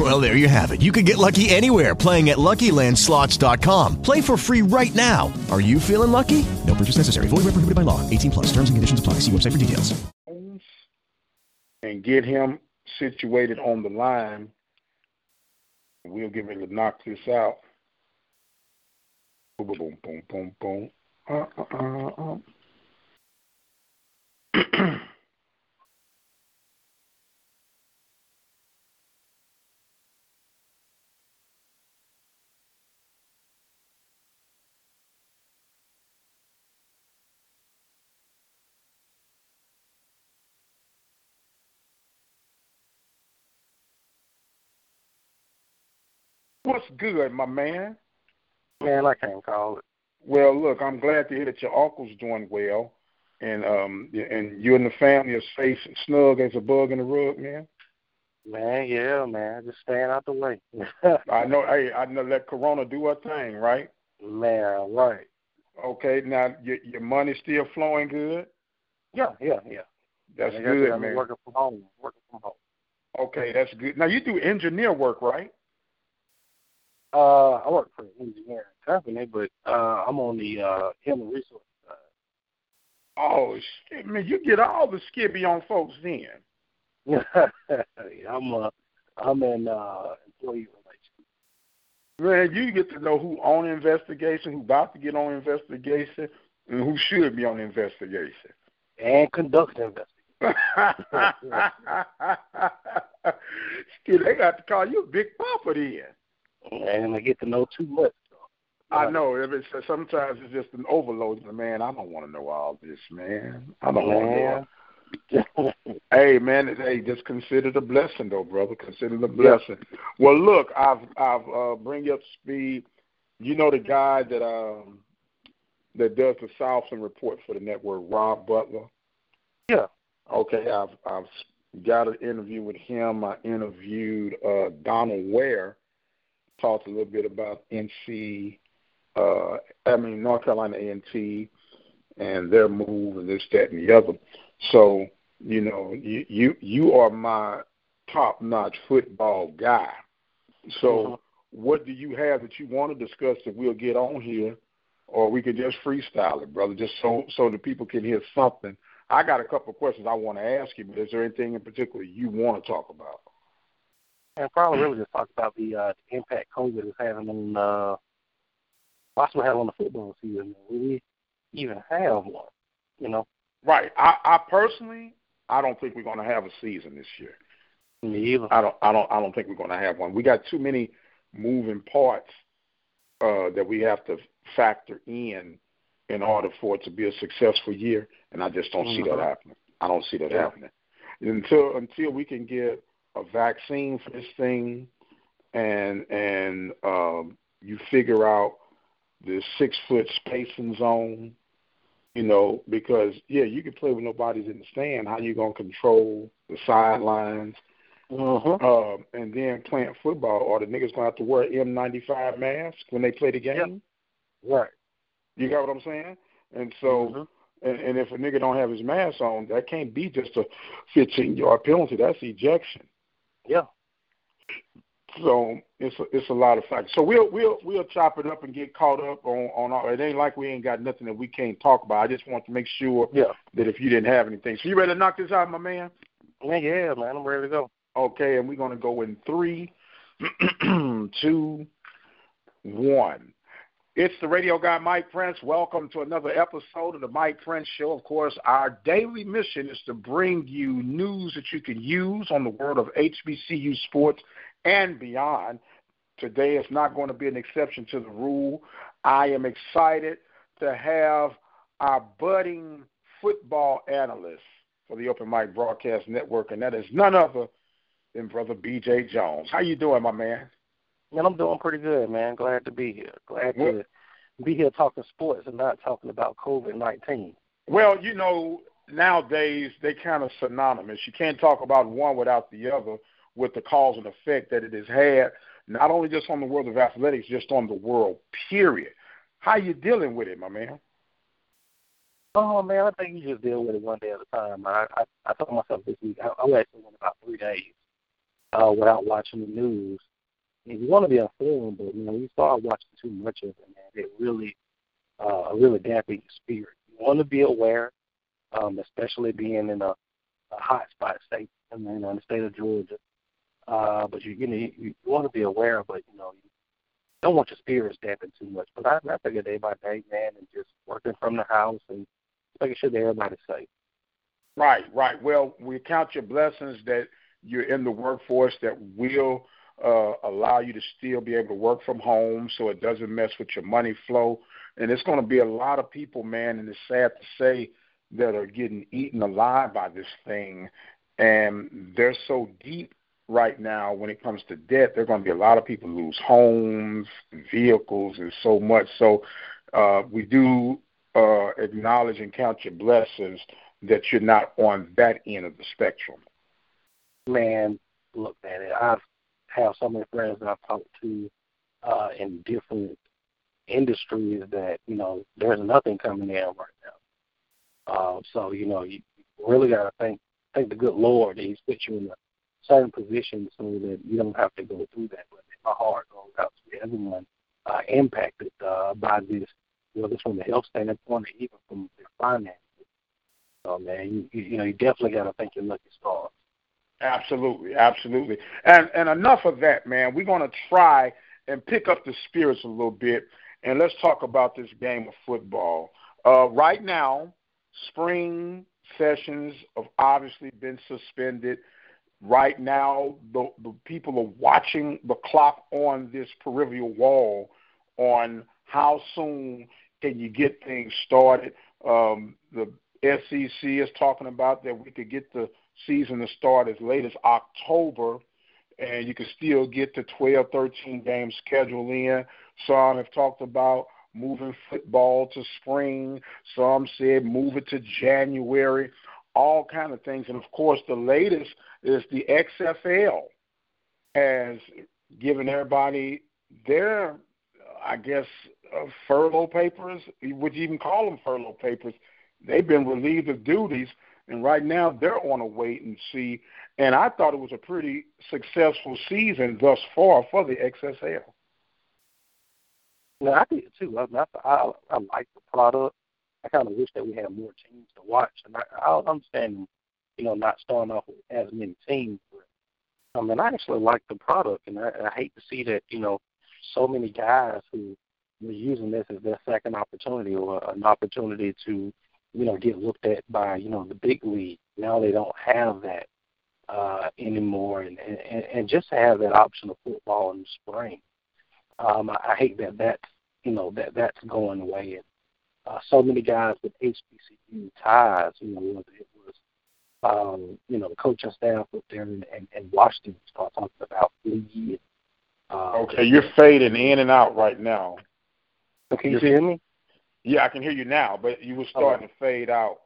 Well, there you have it. You can get lucky anywhere playing at LuckyLandSlots.com. Play for free right now. Are you feeling lucky? No purchase necessary. Void where prohibited by law. 18 plus. Terms and conditions apply. See website for details. And get him situated on the line. We'll get ready to knock this out. Boom, boom, boom, boom, boom. Uh, uh, uh, uh. What's good, my man? Man, I can't call it. Well, look, I'm glad to hear that your uncle's doing well, and um, and you and the family are safe and snug as a bug in the rug, man. Man, yeah, man, just staying out the way. I know. Hey, I know. Let Corona do her thing, right? man, right. Okay. Now your your money's still flowing good. Yeah, yeah, yeah. That's good, man. Working from home, working from home. Okay, that's good. Now you do engineer work, right? Uh, I work for an engineering company, but uh, I'm on the uh, human resource side. Oh shit, man! You get all the skibby on folks then. I'm uh, I'm in uh, employee relations. Man, you get to know who on investigation, who about to get on investigation, and who should be on investigation. and conduct investigation. Shit, they got to call you a Big Papa then. And I get to know too much. I know. If it's, sometimes it's just an overload. Man, I don't want to know all this, man. I don't want to know. Hey, man. Hey, just consider it a blessing, though, brother. Consider it a blessing. Well, look, I've I've uh, bring you up to speed. You know the guy that um that does the Southland report for the network, Rob Butler. Yeah. Okay, I've I've got an interview with him. I interviewed uh, Donald Ware. Talked a little bit about NC. Uh, I mean North Carolina A and T and their move and this, that, and the other. So you know, you you, you are my top notch football guy. So Mhm. what do you have that you want to discuss that we'll get on here, or we could just freestyle it, brother, just so so the people can hear something. I got a couple of questions I want to ask you, but is there anything in particular you want to talk about? And probably really just talk about the, uh, the impact COVID is having on uh, possibly having on the football season. We even have one? You know, Right. I, I personally, I don't think we're going to have a season this year. me either. I don't. I don't. I don't think we're going to have one. We got too many moving parts uh, that we have to factor in in order for it to be a successful year, and I just don't see that Mhm. happening. I don't see that Yeah. happening until until we can get a vaccine for this thing, and and um, you figure out the six foot spacing zone. You know, because yeah, you can play with nobody's in the stand. How you gonna control the sidelines? Mm-hmm. Um, and then playing football, or the niggas gonna have to wear N95 masks when they play the game. Right. You got what I'm saying? And so, Mhm. and, and if a nigga don't have his mask on, that can't be just a 15 yard penalty. That's ejection. Yeah. So it's a, it's a lot of factors. So we'll we'll we'll chop it up and get caught up on on all. It ain't like we ain't got nothing that we can't talk about. I just want to make sure Yeah. that if you didn't have anything, so you ready to knock this out, my man? Yeah, yeah, man. I'm ready to go. Okay, and we're going to go in three, two, one. It's the radio guy, Mike Prince. Welcome to another episode of the Mike Prince Show. Of course, our daily mission is to bring you news that you can use on the world of HBCU sports and beyond. Today is not going to be an exception to the rule. I am excited to have our budding football analyst for the Open Mic Broadcast Network, and that is none other than Brother B.J. Jones. How you doing, my man? Man, I'm doing pretty good, man. Glad to be here. Glad to be here talking sports and not talking about COVID nineteen. Well, you know, nowadays they kind of synonymous. You can't talk about one without the other with the cause and effect that it has had, not only just on the world of athletics, just on the world, period. How you dealing with it, my man? Oh man, I think you just deal with it one day at a time. I I, I told myself this week I, I actually went about three days uh, without watching the news. And you want to be informed, but you know you start watching too much of it, man. It really uh, really dampen your spirit. You want to be aware, um, especially being in a, a hot spot state, I mean, in the state of Georgia. Uh, but you you know you, you want to be aware, but you know you don't want your spirits dampened too much. But I, I figure day by day, man, and just working from the house and making sure that everybody's safe. Right, right. Well, we count your blessings that you're in the workforce that will uh, allow you to still be able to work from home so it doesn't mess with your money flow. And it's going to be a lot of people, man, and it's sad to say, that are getting eaten alive by this thing. And they're so deep right now when it comes to debt. There are going to be a lot of people lose homes, vehicles, and so much. So uh, we do uh, acknowledge and count your blessings that you're not on that end of the spectrum? Man, look, man, I've have so many friends that I've talked to uh, in different industries that you know there's nothing coming in right now. Uh, so you know you really got to thank thank the good Lord that He's put you in a certain position so that you don't have to go through that. But my heart goes out to everyone uh, impacted uh, by this whether it's from the health standpoint or even from their finances. So man, you you know you definitely got to thank your lucky stars. Absolutely, absolutely, and and enough of that, man. We're to try and pick up the spirits a little bit, and let's talk about this game of football. Uh, right now, spring sessions have obviously been suspended. Right now, the, the people are watching the clock on this peripheral wall on how soon can you get things started? Um, the SEC is talking about that we could get the season to start as late as October, and you can still get the 12, 13 game schedule in. Some have talked about moving football to spring. Some said move it to January. All kind of things, and of course, the latest is the XFL has given everybody their, I guess, uh, furlough papers. Would you even call them furlough papers? They've been relieved of duties, and right now they're on a wait and see. And I thought it was a pretty successful season thus far for the XFL. No, I did too. I, I, I, I like the product. I kind of wish that we had more teams to watch, and I, I understand, you know, not starting off with as many teams. But I mean, I actually like the product, and I, I hate to see that, you know, so many guys who was using this as their second opportunity or an opportunity to, you know, get looked at by, you know, the big league. Now they don't have that uh, anymore, and, and and just to have that option of football in the spring. Um, I, I hate that that's you know that that's going away, and uh, so many guys with HBCU ties, you know, whether it was um, you know the coaching staff up there in, in, in Washington start talking about league. Uh, okay, you're fading in and out right now. Can you hear me? Yeah, I can hear you now, but you were starting to fade out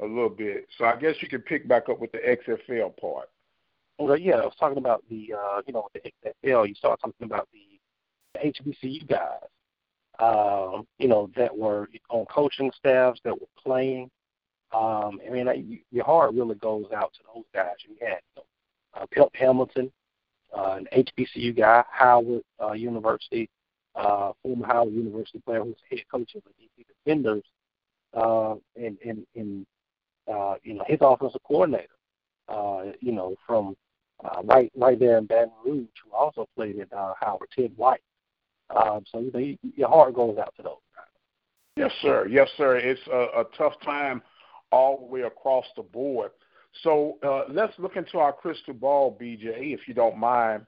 a little bit. So I guess you can pick back up with the XFL part. Well, yeah, I was talking about the uh, you know the XFL. You start talking about the, the HBCU guys, um, you know, that were on coaching staffs that were playing. Um, I mean, I, your heart really goes out to those guys. You had you know, uh, Pep Hamilton, uh, an HBCU guy, Howard uh, University, uh, former Howard University player who's head coach of the DC Defenders, uh, and and, and uh, you know his offensive coordinator, uh, you know from uh, right right there in Baton Rouge, who also played at uh, Howard, Ted White. Um, so you know you, your heart goes out to those guys. Yes, sir. Yes, sir. It's a, a tough time all the way across the board. So uh, let's look into our crystal ball, BJ, if you don't mind,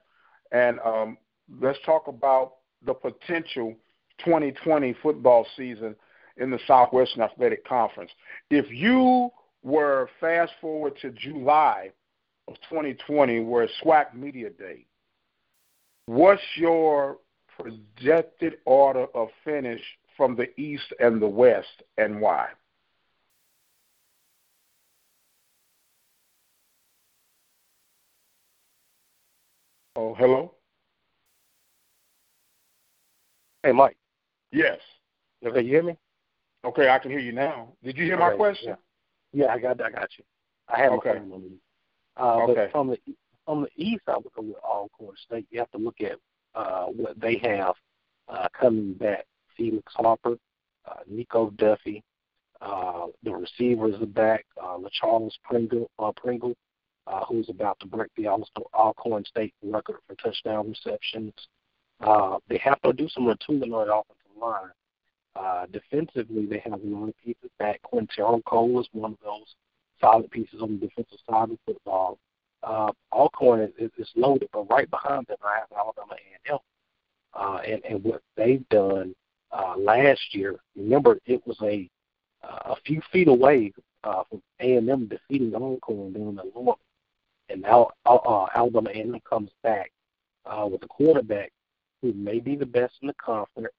and um, let's talk about the potential 2020 football season in the Southwestern Athletic Conference. If you were fast forward to July of 2020, where SWAC Media Day, what's your projected order of finish from the East and the West, and why? Oh, hello. Hey, Mike. Yes. Okay, you hear me? Okay, I can hear you now. Did you hear my Okay, question? Yeah. yeah, I got I got you. I have Okay. my phone on me. Uh, Okay. But from the from the east, I would go with Alcorn State. You have to look at uh, what they have uh, coming back. Felix Harper, uh, Nico Duffy, uh, the receivers are back. Uh, LaCharles Pringle, uh, Pringle, uh, who's about to break the Al- Alcorn State record for touchdown receptions. Uh, they have to do some retooling on the offensive line. Uh, defensively, they have a lot of pieces back. Quintero Cole is one of those solid pieces on the defensive side of football. Uh, Alcorn is, is, is loaded, but right behind them, I have Alabama A&M. Uh, and, and what they've done uh, last year, remember, it was a uh, a few feet away uh, from A&M defeating Alcorn down the North. And now uh, Alabama A&M comes back uh, with a quarterback who may be the best in the conference,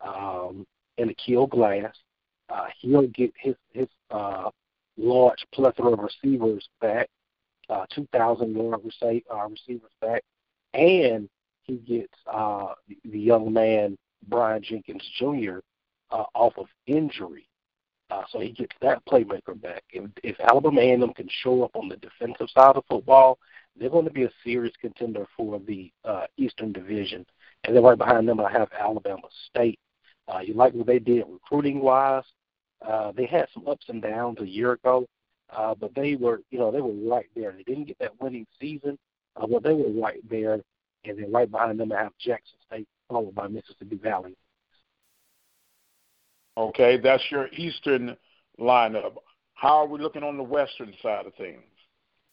um, and Aqeel Glass. Uh, he'll get his his uh, large plethora of receivers back, uh, 2,000 yard rece- uh, receivers back, and he gets uh, the, the young man Brian Jenkins Jr. Uh, off of injury. Uh, so he gets that playmaker back. If, if Alabama A&M can show up on the defensive side of football, they're going to be a serious contender for the uh, Eastern Division. And then right behind them, I have Alabama State. Uh, you like what they did recruiting wise. Uh, they had some ups and downs a year ago, uh, but they were, you know, they were right there. They didn't get that winning season, uh, but they were right there. And then right behind them, I have Jackson State, followed by Mississippi Valley. Okay, that's your Eastern lineup. How are we looking on the Western side of things?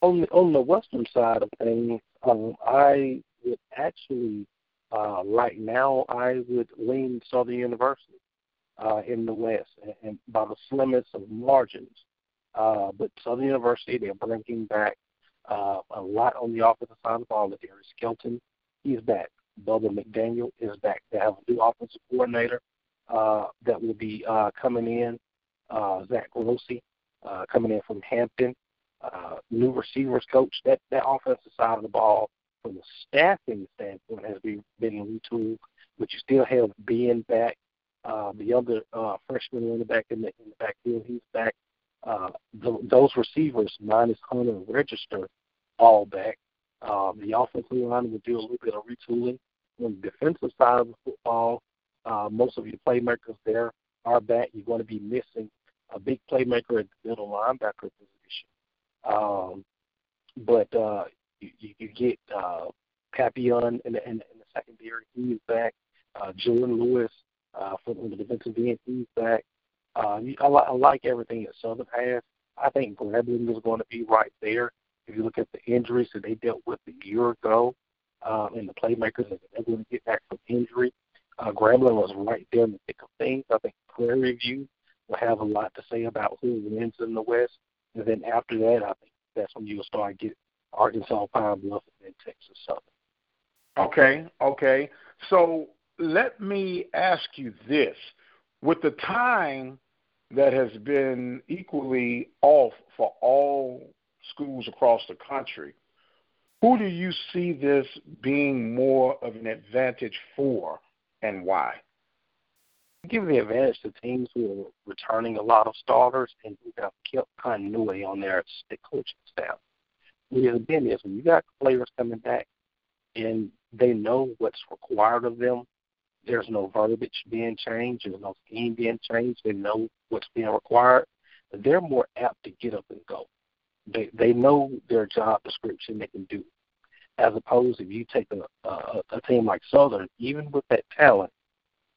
On the, on the Western side of things, um, I would actually, uh, right now, I would lean Southern University uh, in the West, and, and by the slimmest of margins. Uh, but Southern University, they're bringing back uh, a lot on the offensive side of the ball. Darius Skelton, he's back. Bubba McDaniel is back. They have a new offensive coordinator uh, that will be uh, coming in. Uh, Zach Rossi uh, coming in from Hampton. Uh, new receivers coach. That that offensive side of the ball, from a staffing standpoint, has been been retooled. But you still have Ben back, uh, the other uh, freshman back in the in the backfield. He's back. Uh, th- those receivers, minus Hunter Register, all back. Um, the offensive line will do a little bit of retooling. On the defensive side of the football, uh, most of your playmakers there are back. You're going to be missing a big playmaker at the middle linebacker position. Um, but uh, you, you get uh, Papillon in the, in, the, in the secondary. He is back. Uh, Jordan Lewis uh, from the defensive end. He's back. Uh, I, li- I like everything that Southern has. I think Grambling is going to be right there. If you look at the injuries that they dealt with a year ago, um, and the playmakers that they're going to get back from injury, uh, Grambling was right there in the thick of things. I think Prairie View will have a lot to say about who wins in the West. And then after that, I think that's when you'll start getting Arkansas, Pine Bluff, and then Texas Southern. Okay, okay. So let me ask you this. With the time that has been equally off for all schools across the country, who do you see this being more of an advantage for and why? Give the advantage to teams who are returning a lot of starters and who have kept continuity on their coaching staff. The advantage is when you got players coming back and they know what's required of them, there's no verbiage being changed, there's no scheme being changed, they know what's being required, they're more apt to get up and go. They they know their job description they can do. As opposed if you take a, a a team like Southern, even with that talent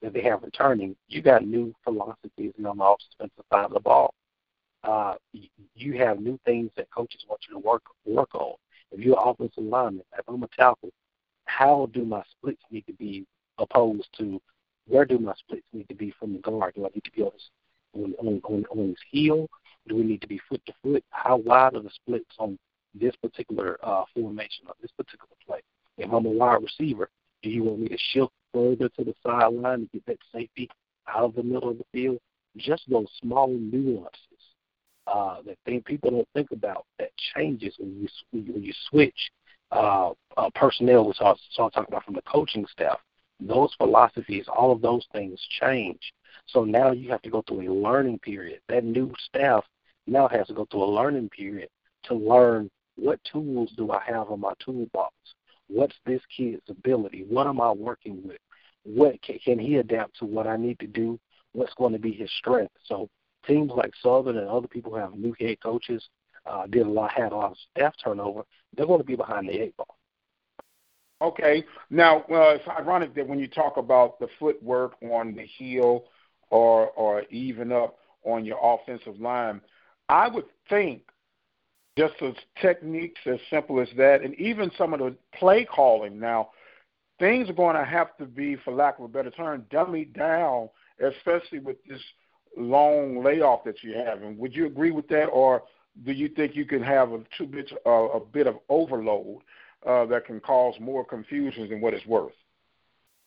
that they have returning, you got new philosophies on the offensive side of the ball. Uh, you have new things that coaches want you to work work on. If you're an offensive lineman, if I'm a tackle, how do my splits need to be opposed to where do my splits need to be from the guard? Do I need to be on his, on, on, on his heel? Do we need to be foot to foot? How wide are the splits on this particular uh, formation or this particular play? If I'm a wide receiver, do you want me to shift further to the sideline to get that safety out of the middle of the field? Just those small nuances uh, that thing people don't think about that changes when you when you switch uh, uh, personnel, we saw, saw talking about from the coaching staff, those philosophies, all of those things change. So now you have to go through a learning period. That new staff now has to go through a learning period to learn what tools do I have in my toolbox? What's this kid's ability? What am I working with? What can, can he adapt to what I need to do? What's going to be his strength? So teams like Southern and other people who have new head coaches uh, did a lot, had a lot of staff turnover. They're going to be behind the eight ball. Okay. Now, uh, it's ironic that when you talk about the footwork on the heel or or even up on your offensive line, I would think just as techniques as simple as that, and even some of the play calling now, things are going to have to be, for lack of a better term, dummied down, especially with this long layoff that you're having. Would you agree with that, or do you think you can have a too bit a bit of overload uh, that can cause more confusion than what it's worth?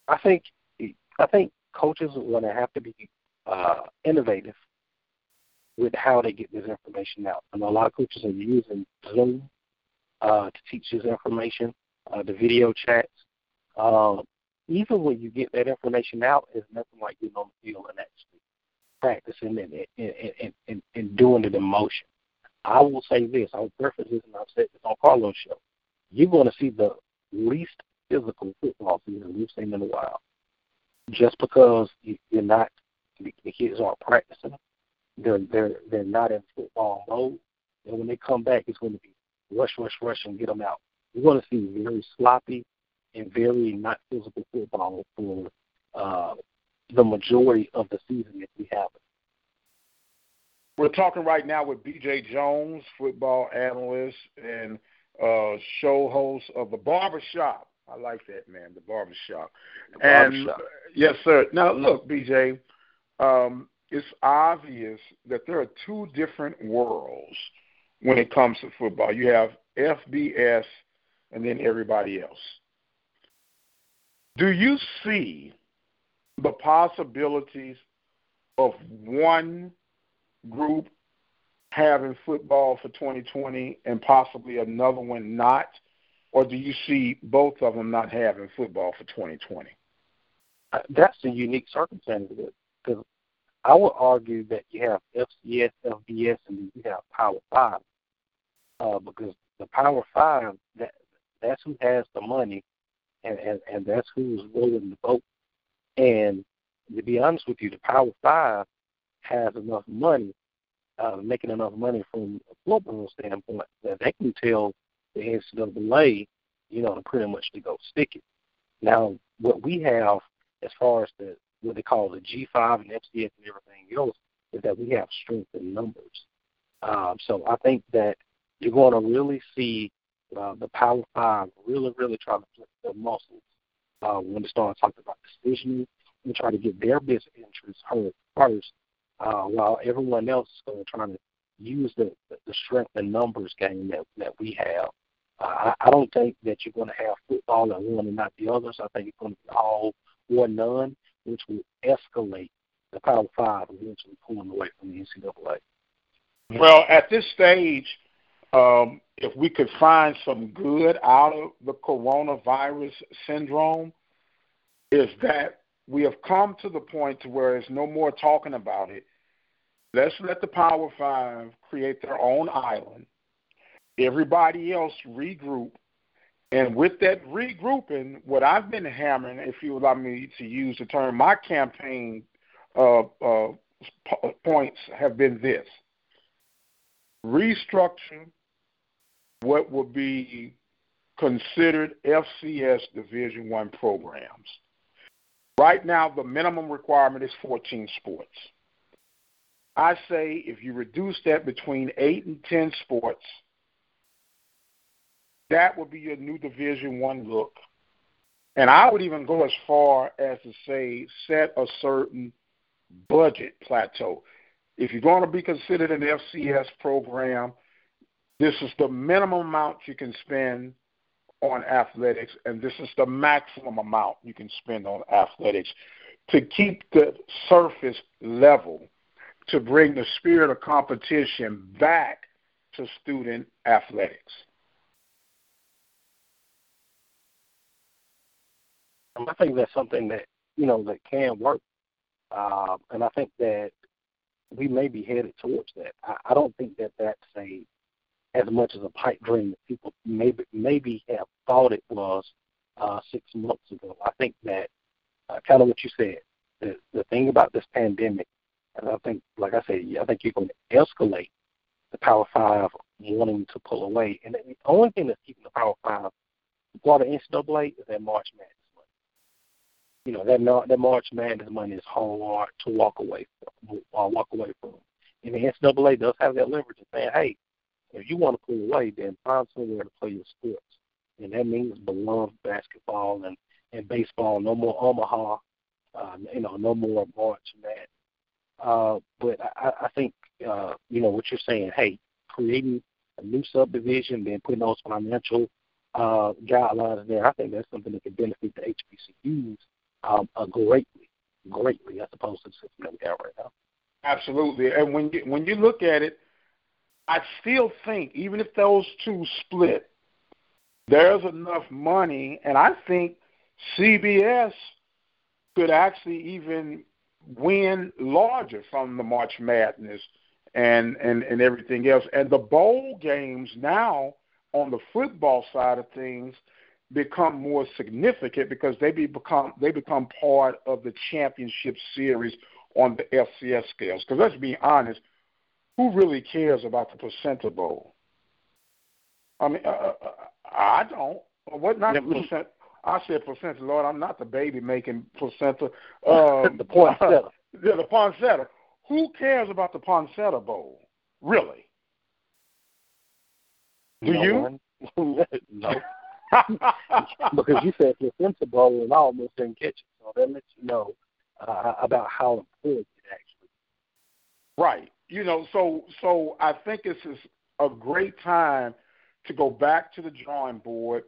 I think I think coaches are going to have to be uh, innovative with how they get this information out. And a lot of coaches are using Zoom uh, to teach this information, uh, the video chats. Um, even when you get that information out, it's nothing like getting on the field and actually practicing and, and, and, and, doing it in motion. I will say this, I'll preface this, and I've said this on Carlos' show. You're going to see the least physical football season we've seen in a while. Just because you're not, the kids aren't practicing, they're they're they're not in football mode. And when they come back, it's going to be rush, rush, rush, and get them out. You're going to see very sloppy and very not physical football for uh, the majority of the season if we have it. We're talking right now with B.J. Jones, football analyst and uh, show host of the Barbershop. I like that, man, the Barbershop. The and barbershop. yes, sir. Now, look, B.J., um, it's obvious that there are two different worlds when it comes to football. You have FBS and then everybody else. Do you see the possibilities of one group having football for 2020 and possibly another one not? Or do you see both of them not having football for 2020? Uh, That's the unique circumstance because I would argue that you have FCS, FBS, and you have Power Five, uh, because the Power Five that that's who has the money, and and, and that's who's rolling the boat. And to be honest with you, the Power Five has enough money, uh, making enough money from a football standpoint that they can tell the NCAA, you know, to pretty much to go stick it. Now, what we have as far as the what they call the G5 and FCS and everything else is that we have strength in numbers. Um, so I think that you're going to really see uh, the Power Five really, really try to flex their muscles uh, when they start talking about decisioning and try to get their best interests heard first, uh, while everyone else is going to try to use the, the strength and numbers game that that we have. Uh, I, I don't think that you're going to have football at one and not the others. I think it's going to be all or none which will escalate the Power Five eventually pulling away from the NCAA. Well, at this stage, um, if we could find some good out of the coronavirus syndrome, is that we have come to the point to where there's no more talking about it. Let's let the Power Five create their own island. Everybody else regroup and with that regrouping, what I've been hammering, if you allow me to use the term, my campaign uh, uh, points have been this restructure what would be considered FCS Division One programs. Right now, the minimum requirement is 14 sports. I say if you reduce that between eight and 10 sports, that would be your new Division One look. And I would even go as far as to say set a certain budget plateau. If you're going to be considered an FCS program, this is the minimum amount you can spend on athletics, and this is the maximum amount you can spend on athletics to keep the surface level, to bring the spirit of competition back to student athletics. I think that's something that you know that can work, uh, and I think that we may be headed towards that. I, I don't think that that's a as much as a pipe dream that people maybe maybe have thought it was uh, six months ago. I think that uh, kind of what you said. The the thing about this pandemic, and I think, like I said, I think you can escalate the Power Five wanting to pull away, and the only thing that's keeping the Power Five part of NCAA is that March Madness money. You know that that March Madness money is hard to walk away from. Uh, walk away from. And the NCAA does have that leverage of saying, hey, if you want to pull away, then find somewhere to play your sports. And that means beloved basketball and, and baseball, no more Omaha, uh, you know, no more March Madness. Uh, but I, I think, uh, you know, what you're saying, hey, creating a new subdivision, then putting those financial uh, guidelines there, I think that's something that can benefit the HBCUs um, uh, greatly, greatly, as opposed to the system that we have right now. Absolutely, and when you when you look at it, I still think even if those two split, there's enough money, and I think CBS could actually even win larger from the March Madness and and and everything else. And the bowl games now on the football side of things become more significant because they be become they become part of the championship series on the FCS scales. Because let's be honest, who really cares about the placenta bowl? I mean, uh, uh, uh I don't. What not the percent? I said placenta, Lord. I'm not the baby making placenta. Um, the poinsettia. yeah, the poinsettia. Who cares about the poinsettia bowl? Really? Do no you? no. because you said placenta bowl and I almost didn't catch it, so that lets you know uh, about how important it actually. Right. You know, so so I think this is a great time to go back to the drawing board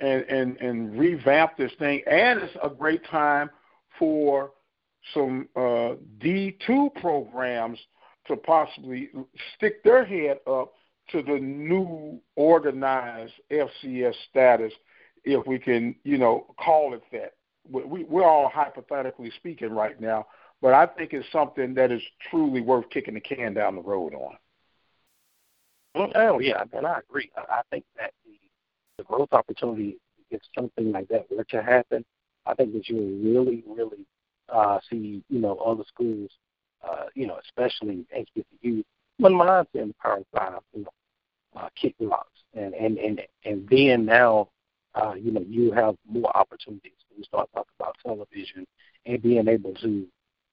and and and revamp this thing, and it's a great time for some uh, D2 programs to possibly stick their head up to the new organized FCS status, if we can, you know, call it that. We, we're all hypothetically speaking right now, but I think it's something that is truly worth kicking the can down the road on. Oh yeah, and I agree. I think that the, the growth opportunity, if something like that were to happen, I think that you will really, really uh, see, you know, other schools, uh, you know, especially HBCU, but mine in Power Five, you know, uh, kick rocks, and and and and then now, uh, you know, you have more opportunities when you start talking about television and being able to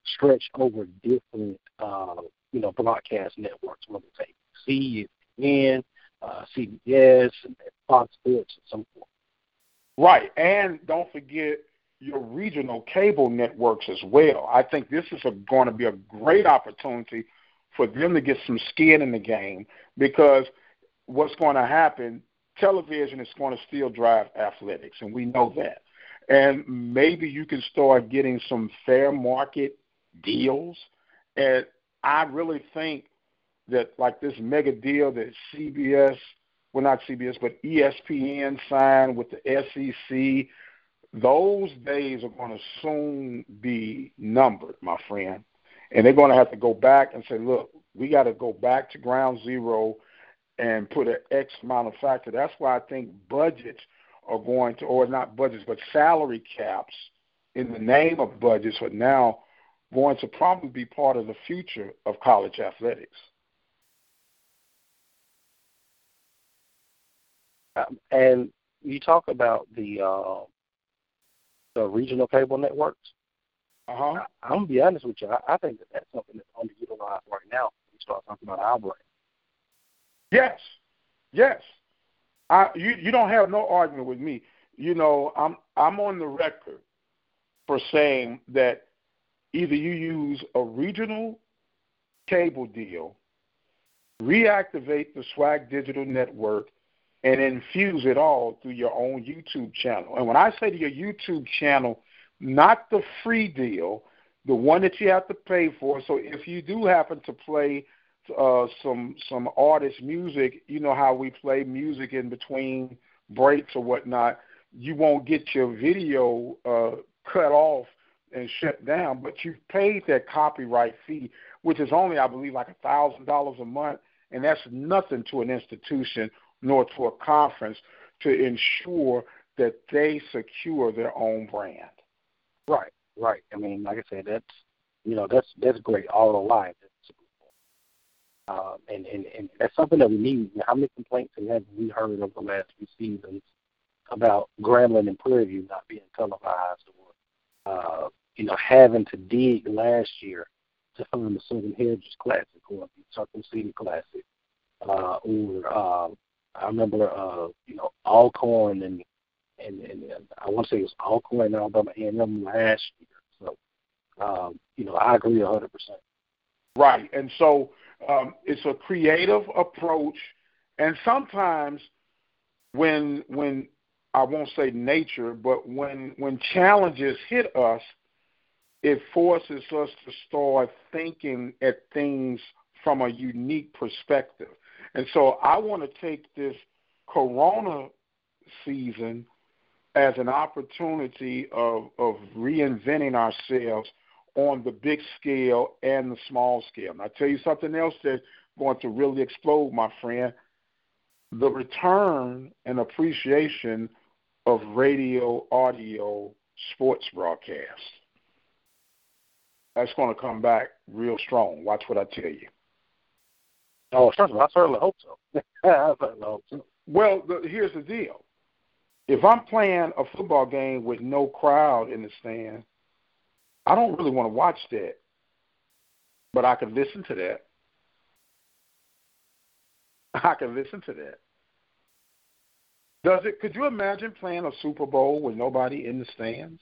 stretch over different, uh, you know, broadcast networks, whether it's ABC, uh, CBS, and Fox Sports, and so forth. Right, and don't forget your regional cable networks as well. I think this is a, going to be a great opportunity for them to get some skin in the game because what's going to happen, television is going to still drive athletics, and we know that. And maybe you can start getting some fair market deals. And I really think that, like this mega deal that CBS, well, not CBS, but ESPN signed with the SEC those days are going to soon be numbered, my friend. And they're going to have to go back and say, look, we got to go back to ground zero and put an X amount of factor. That's why I think budgets are going to, or not budgets, but salary caps in the name of budgets are now going to probably be part of the future of college athletics. Um, and you talk about the uh, the regional cable networks. Uh-huh. I, I'm gonna be honest with you. I, I think that that's something that's underutilized right now. When we start talking about our brand. Yes, yes. I you you don't have no argument with me. You know, I'm I'm on the record for saying that either you use a regional cable deal, reactivate the SWAC Digital Network, and infuse it all through your own YouTube channel. And when I say to your YouTube channel, not the free deal, the one that you have to pay for. So if you do happen to play uh, some some artist music, you know how we play music in between breaks or whatnot. you won't get your video uh, cut off and shut down, but you've paid that copyright fee, which is only, I believe, like a thousand dollars a month, and that's nothing to an institution nor to a conference to ensure that they secure their own brand. Right, right. I mean, like I said, that's you know that's that's great all alive. Um, and, and and that's something that we need. How many complaints have we heard over the last few seasons about Grambling and Prairie View not being televised, or uh, you know having to dig last year to find the Southern Heritage Classic or the Circle City Classic, uh, or um, I remember uh, you know Alcorn and and, and, I want to say it was Alcorn and Alabama A&M last year. So um, you know I agree hundred percent. Right, and so um, it's a creative approach, and sometimes when when I won't say nature, but when when challenges hit us, it forces us to start thinking at things from a unique perspective. And so I want to take this Corona season as an opportunity of, of reinventing ourselves on the big scale and the small scale. And I tell you something else that's going to really explode, my friend. The return and appreciation of radio, audio, sports broadcast. That's going to come back real strong. Watch what I tell you. Oh, I certainly hope so. I certainly hope so. Well, the, here's the deal. If I'm playing a football game with no crowd in the stand, I don't really want to watch that, but I can listen to that. I can listen to that. Does it? Could you imagine playing a Super Bowl with nobody in the stands?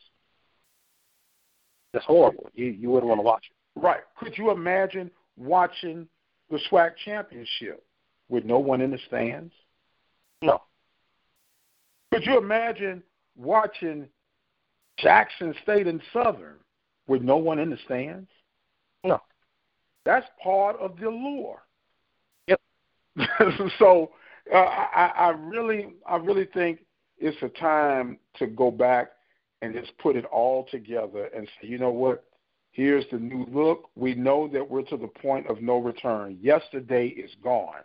That's horrible. You you wouldn't want to watch it. Right. Could you imagine watching the SWAC championship with no one in the stands? No. Could you imagine watching Jackson State and Southern with no one in the stands? No. That's part of the allure. Yep. so uh, I, I really, I really think it's a time to go back and just put it all together and say, you know what? Here's the new look. We know that we're to the point of no return. Yesterday is gone.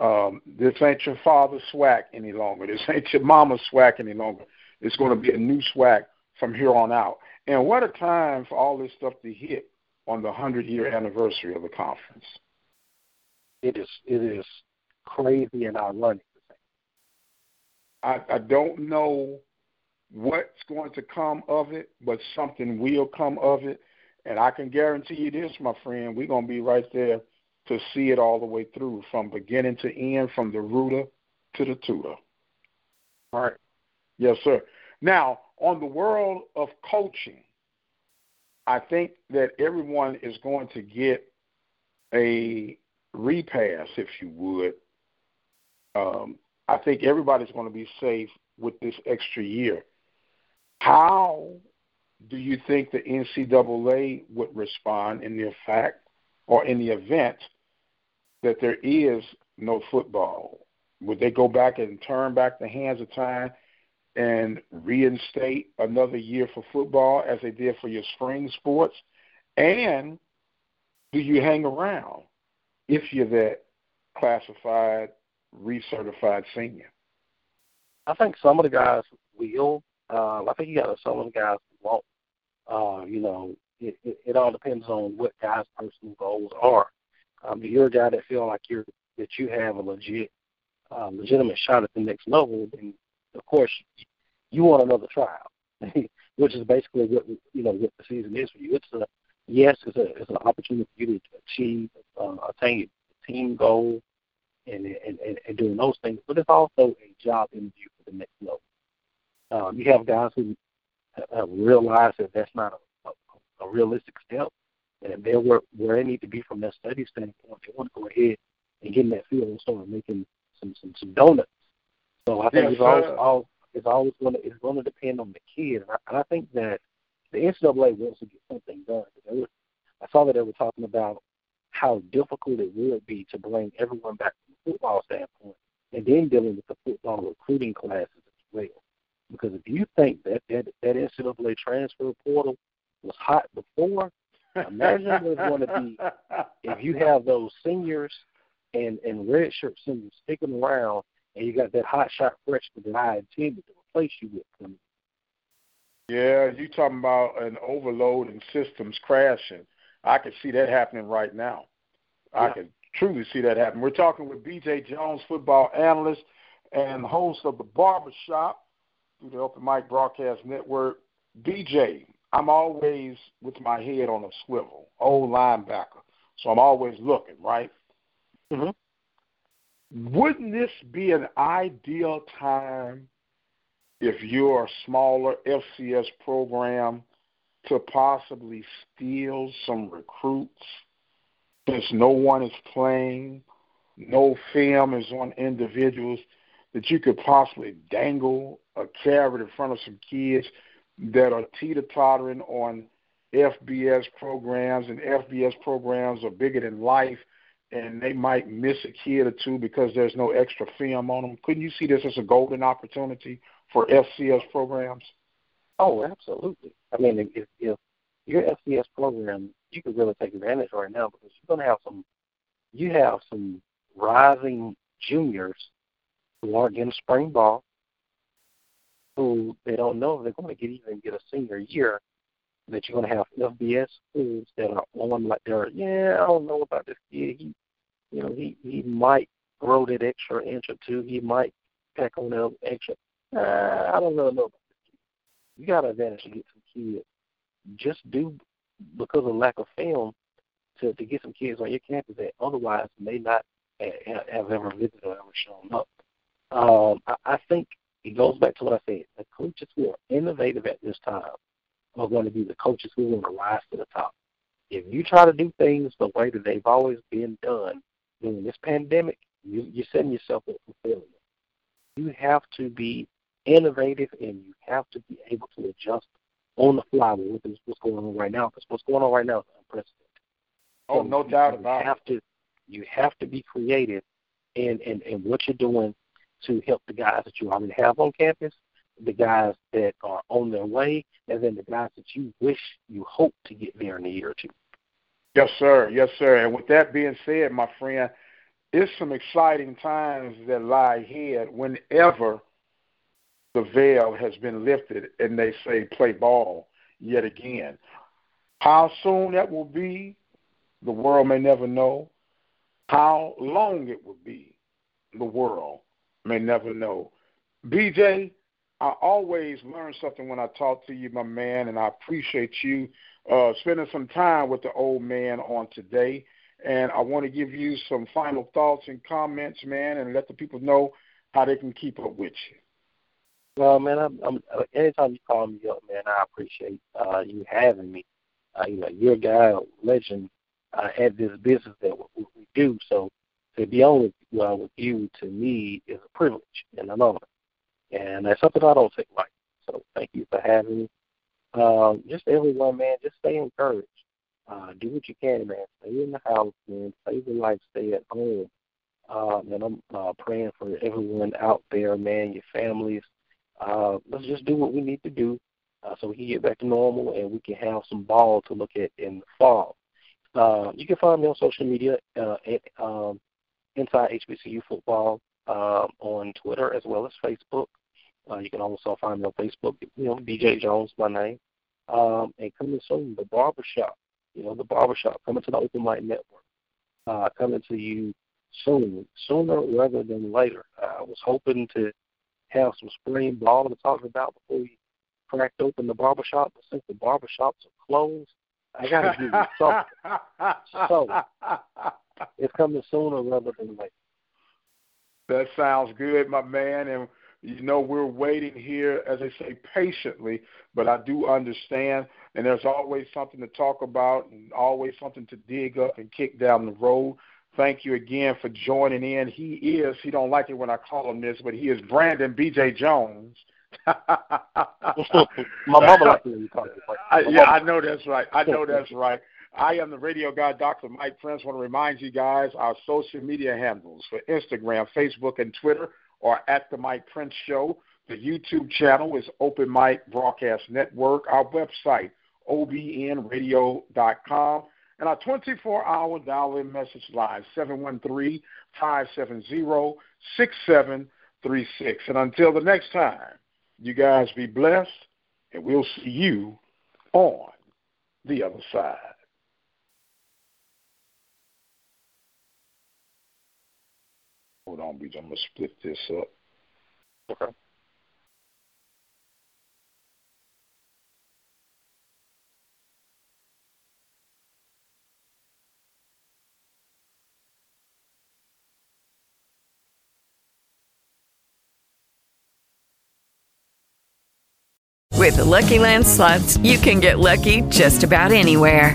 Um, this ain't your father's SWAC any longer. This ain't your mama's SWAC any longer. It's going to be a new SWAC from here on out. And what a time for all this stuff to hit on the 100 year anniversary of the conference. It is it is crazy and ironic. I, I don't know what's going to come of it, but something will come of it. And I can guarantee you this, my friend, we're going to be right there to see it all the way through from beginning to end, from the rooter to the tutor. All right. Yes, sir. Now, on the world of coaching, I think that everyone is going to get a repass, if you would. Um, I think everybody's going to be safe with this extra year. How do you think the NCAA would respond in the fact or in the event that there is no football? Would they go back and turn back the hands of time and reinstate another year for football as they did for your spring sports? And do you hang around if you're that classified, recertified senior? I think some of the guys will. Uh, I think you got some of the guys who won't. Uh, you know, it, it, it all depends on what guys' personal goals are. Um, if you're a guy that feel like you're that you have a legit, uh, legitimate shot at the next level, then of course you want another trial, which is basically what you know what the season is for you. It's a yes, it's a it's an opportunity for you to achieve, uh, attain a team goal, and, and and and doing those things. But it's also a job interview for the next level. Um, you have guys who have realized that that's not a, a, a realistic step, and they're where, where they need to be from that study standpoint. They want to go ahead and get in that field and start making some some, some donuts. So I think yes, it's always, all, it's always going to it's going to depend on the kid, and I, and I think that the NCAA wants to get something done. Were, I saw that they were talking about how difficult it would be to bring everyone back from a football standpoint, and then dealing with the football recruiting classes as well. Because if you think that that, that NCAA transfer portal was hot before, imagine what it's going to be if you have those seniors and and redshirt seniors sticking around, and you got that hot shot freshman that I intended to replace you with. Yeah, you talking about an overload and systems crashing. I can see that happening right now. Yeah. I can truly see that happen. We're talking with BJ Jones, football analyst and host of the Barbershop through the Open Mic Broadcast Network. BJ, I'm always with my head on a swivel, old linebacker. So I'm always looking, right? Mm-hmm. Wouldn't this be an ideal time if you're a smaller FCS program to possibly steal some recruits since no one is playing, no film is on individuals, that you could possibly dangle a carrot in front of some kids that are teeter tottering on FBS programs, and FBS programs are bigger than life, and they might miss a kid or two because there's no extra film on them. Couldn't you see this as a golden opportunity for FCS programs? Oh, absolutely. I mean, if, if your FCS program, you could really take advantage right now because you're going to have some, you have some rising juniors who aren't getting spring ball, who they don't know if they're going to get even get a senior year. That you're going to have FBS schools that are on like they're yeah I don't know about this kid he you know he he might grow that extra inch or two he might pack on that extra uh, I don't really know about this kid. You got an advantage to get some kids just do because of lack of film to to get some kids on your campus that otherwise may not have, have ever visited or ever shown up. Um, I, I think it goes back to what I said. The coaches who are innovative at this time are going to be the coaches who are going to rise to the top. If you try to do things the way that they've always been done during this pandemic, you, you're setting yourself up for failure. You have to be innovative and you have to be able to adjust on the fly with what's going on right now because what's going on right now is unprecedented. Oh, so no doubt about it. You have to you have to be creative in, in, in what you're doing to help the guys that you already have on campus, the guys that are on their way, and then the guys that you wish you hope to get there in a year or two. Yes, sir. Yes, sir. And with that being said, my friend, it's some exciting times that lie ahead whenever the veil has been lifted and they say play ball yet again. How soon that will be, the world may never know. How long it will be, the world may never know. BJ, I always learn something when I talk to you, my man, and I appreciate you uh, spending some time with the old man on today. And I want to give you some final thoughts and comments, man, and let the people know how they can keep up with you. Well, man, I'm, I'm anytime you call me up, man, I appreciate uh, you having me. Uh, you know, you're a guy, a legend uh, at this business that we, we do. So to be on with, well, with you, to me, is a privilege and an honor. And that's something I don't take lightly. So thank you for having me. Um, just everyone, man, just stay encouraged. Uh, do what you can, man. Stay in the house, man. Save your life. Stay at home. Uh, and I'm uh, praying for everyone out there, man, your families. Uh, let's just do what we need to do uh, so we can get back to normal and we can have some ball to look at in the fall. Uh, you can find me on social media uh, at um, Inside HBCU Football um, on Twitter as well as Facebook. Uh, you can also find me on Facebook, you know, BJ Jones, my name. Um, and coming soon, the barbershop, you know, the barbershop coming to the Open Mic Network, uh, coming to you soon, sooner rather than later. I was hoping to have some spring ball to talk about before we cracked open the barbershop, but since the barbershops are closed, I got to you something. so it's coming sooner rather than later. That sounds good, my man. And you know we're waiting here, as I say, patiently. But I do understand, and there's always something to talk about, and always something to dig up and kick down the road. Thank you again for joining in. He is, he don't like it when I call him this, but he is Brandon B.J. Jones. my mama likes it when you call me. Yeah, I know that's right. I know that's right. I am the radio guy, Dr. Mike Prince. Want to remind you guys our social media handles for Instagram, Facebook, and Twitter are at the Mike Prince Show. The YouTube channel is Open Mic Broadcast Network. Our website, obnradio.com. And our 24 hour dial in message line, 713 570 6736. And until the next time, you guys be blessed, and we'll see you on the other side. Hold on, I'm going to split this up. Okay. With the Lucky Land slots, you can get lucky just about anywhere.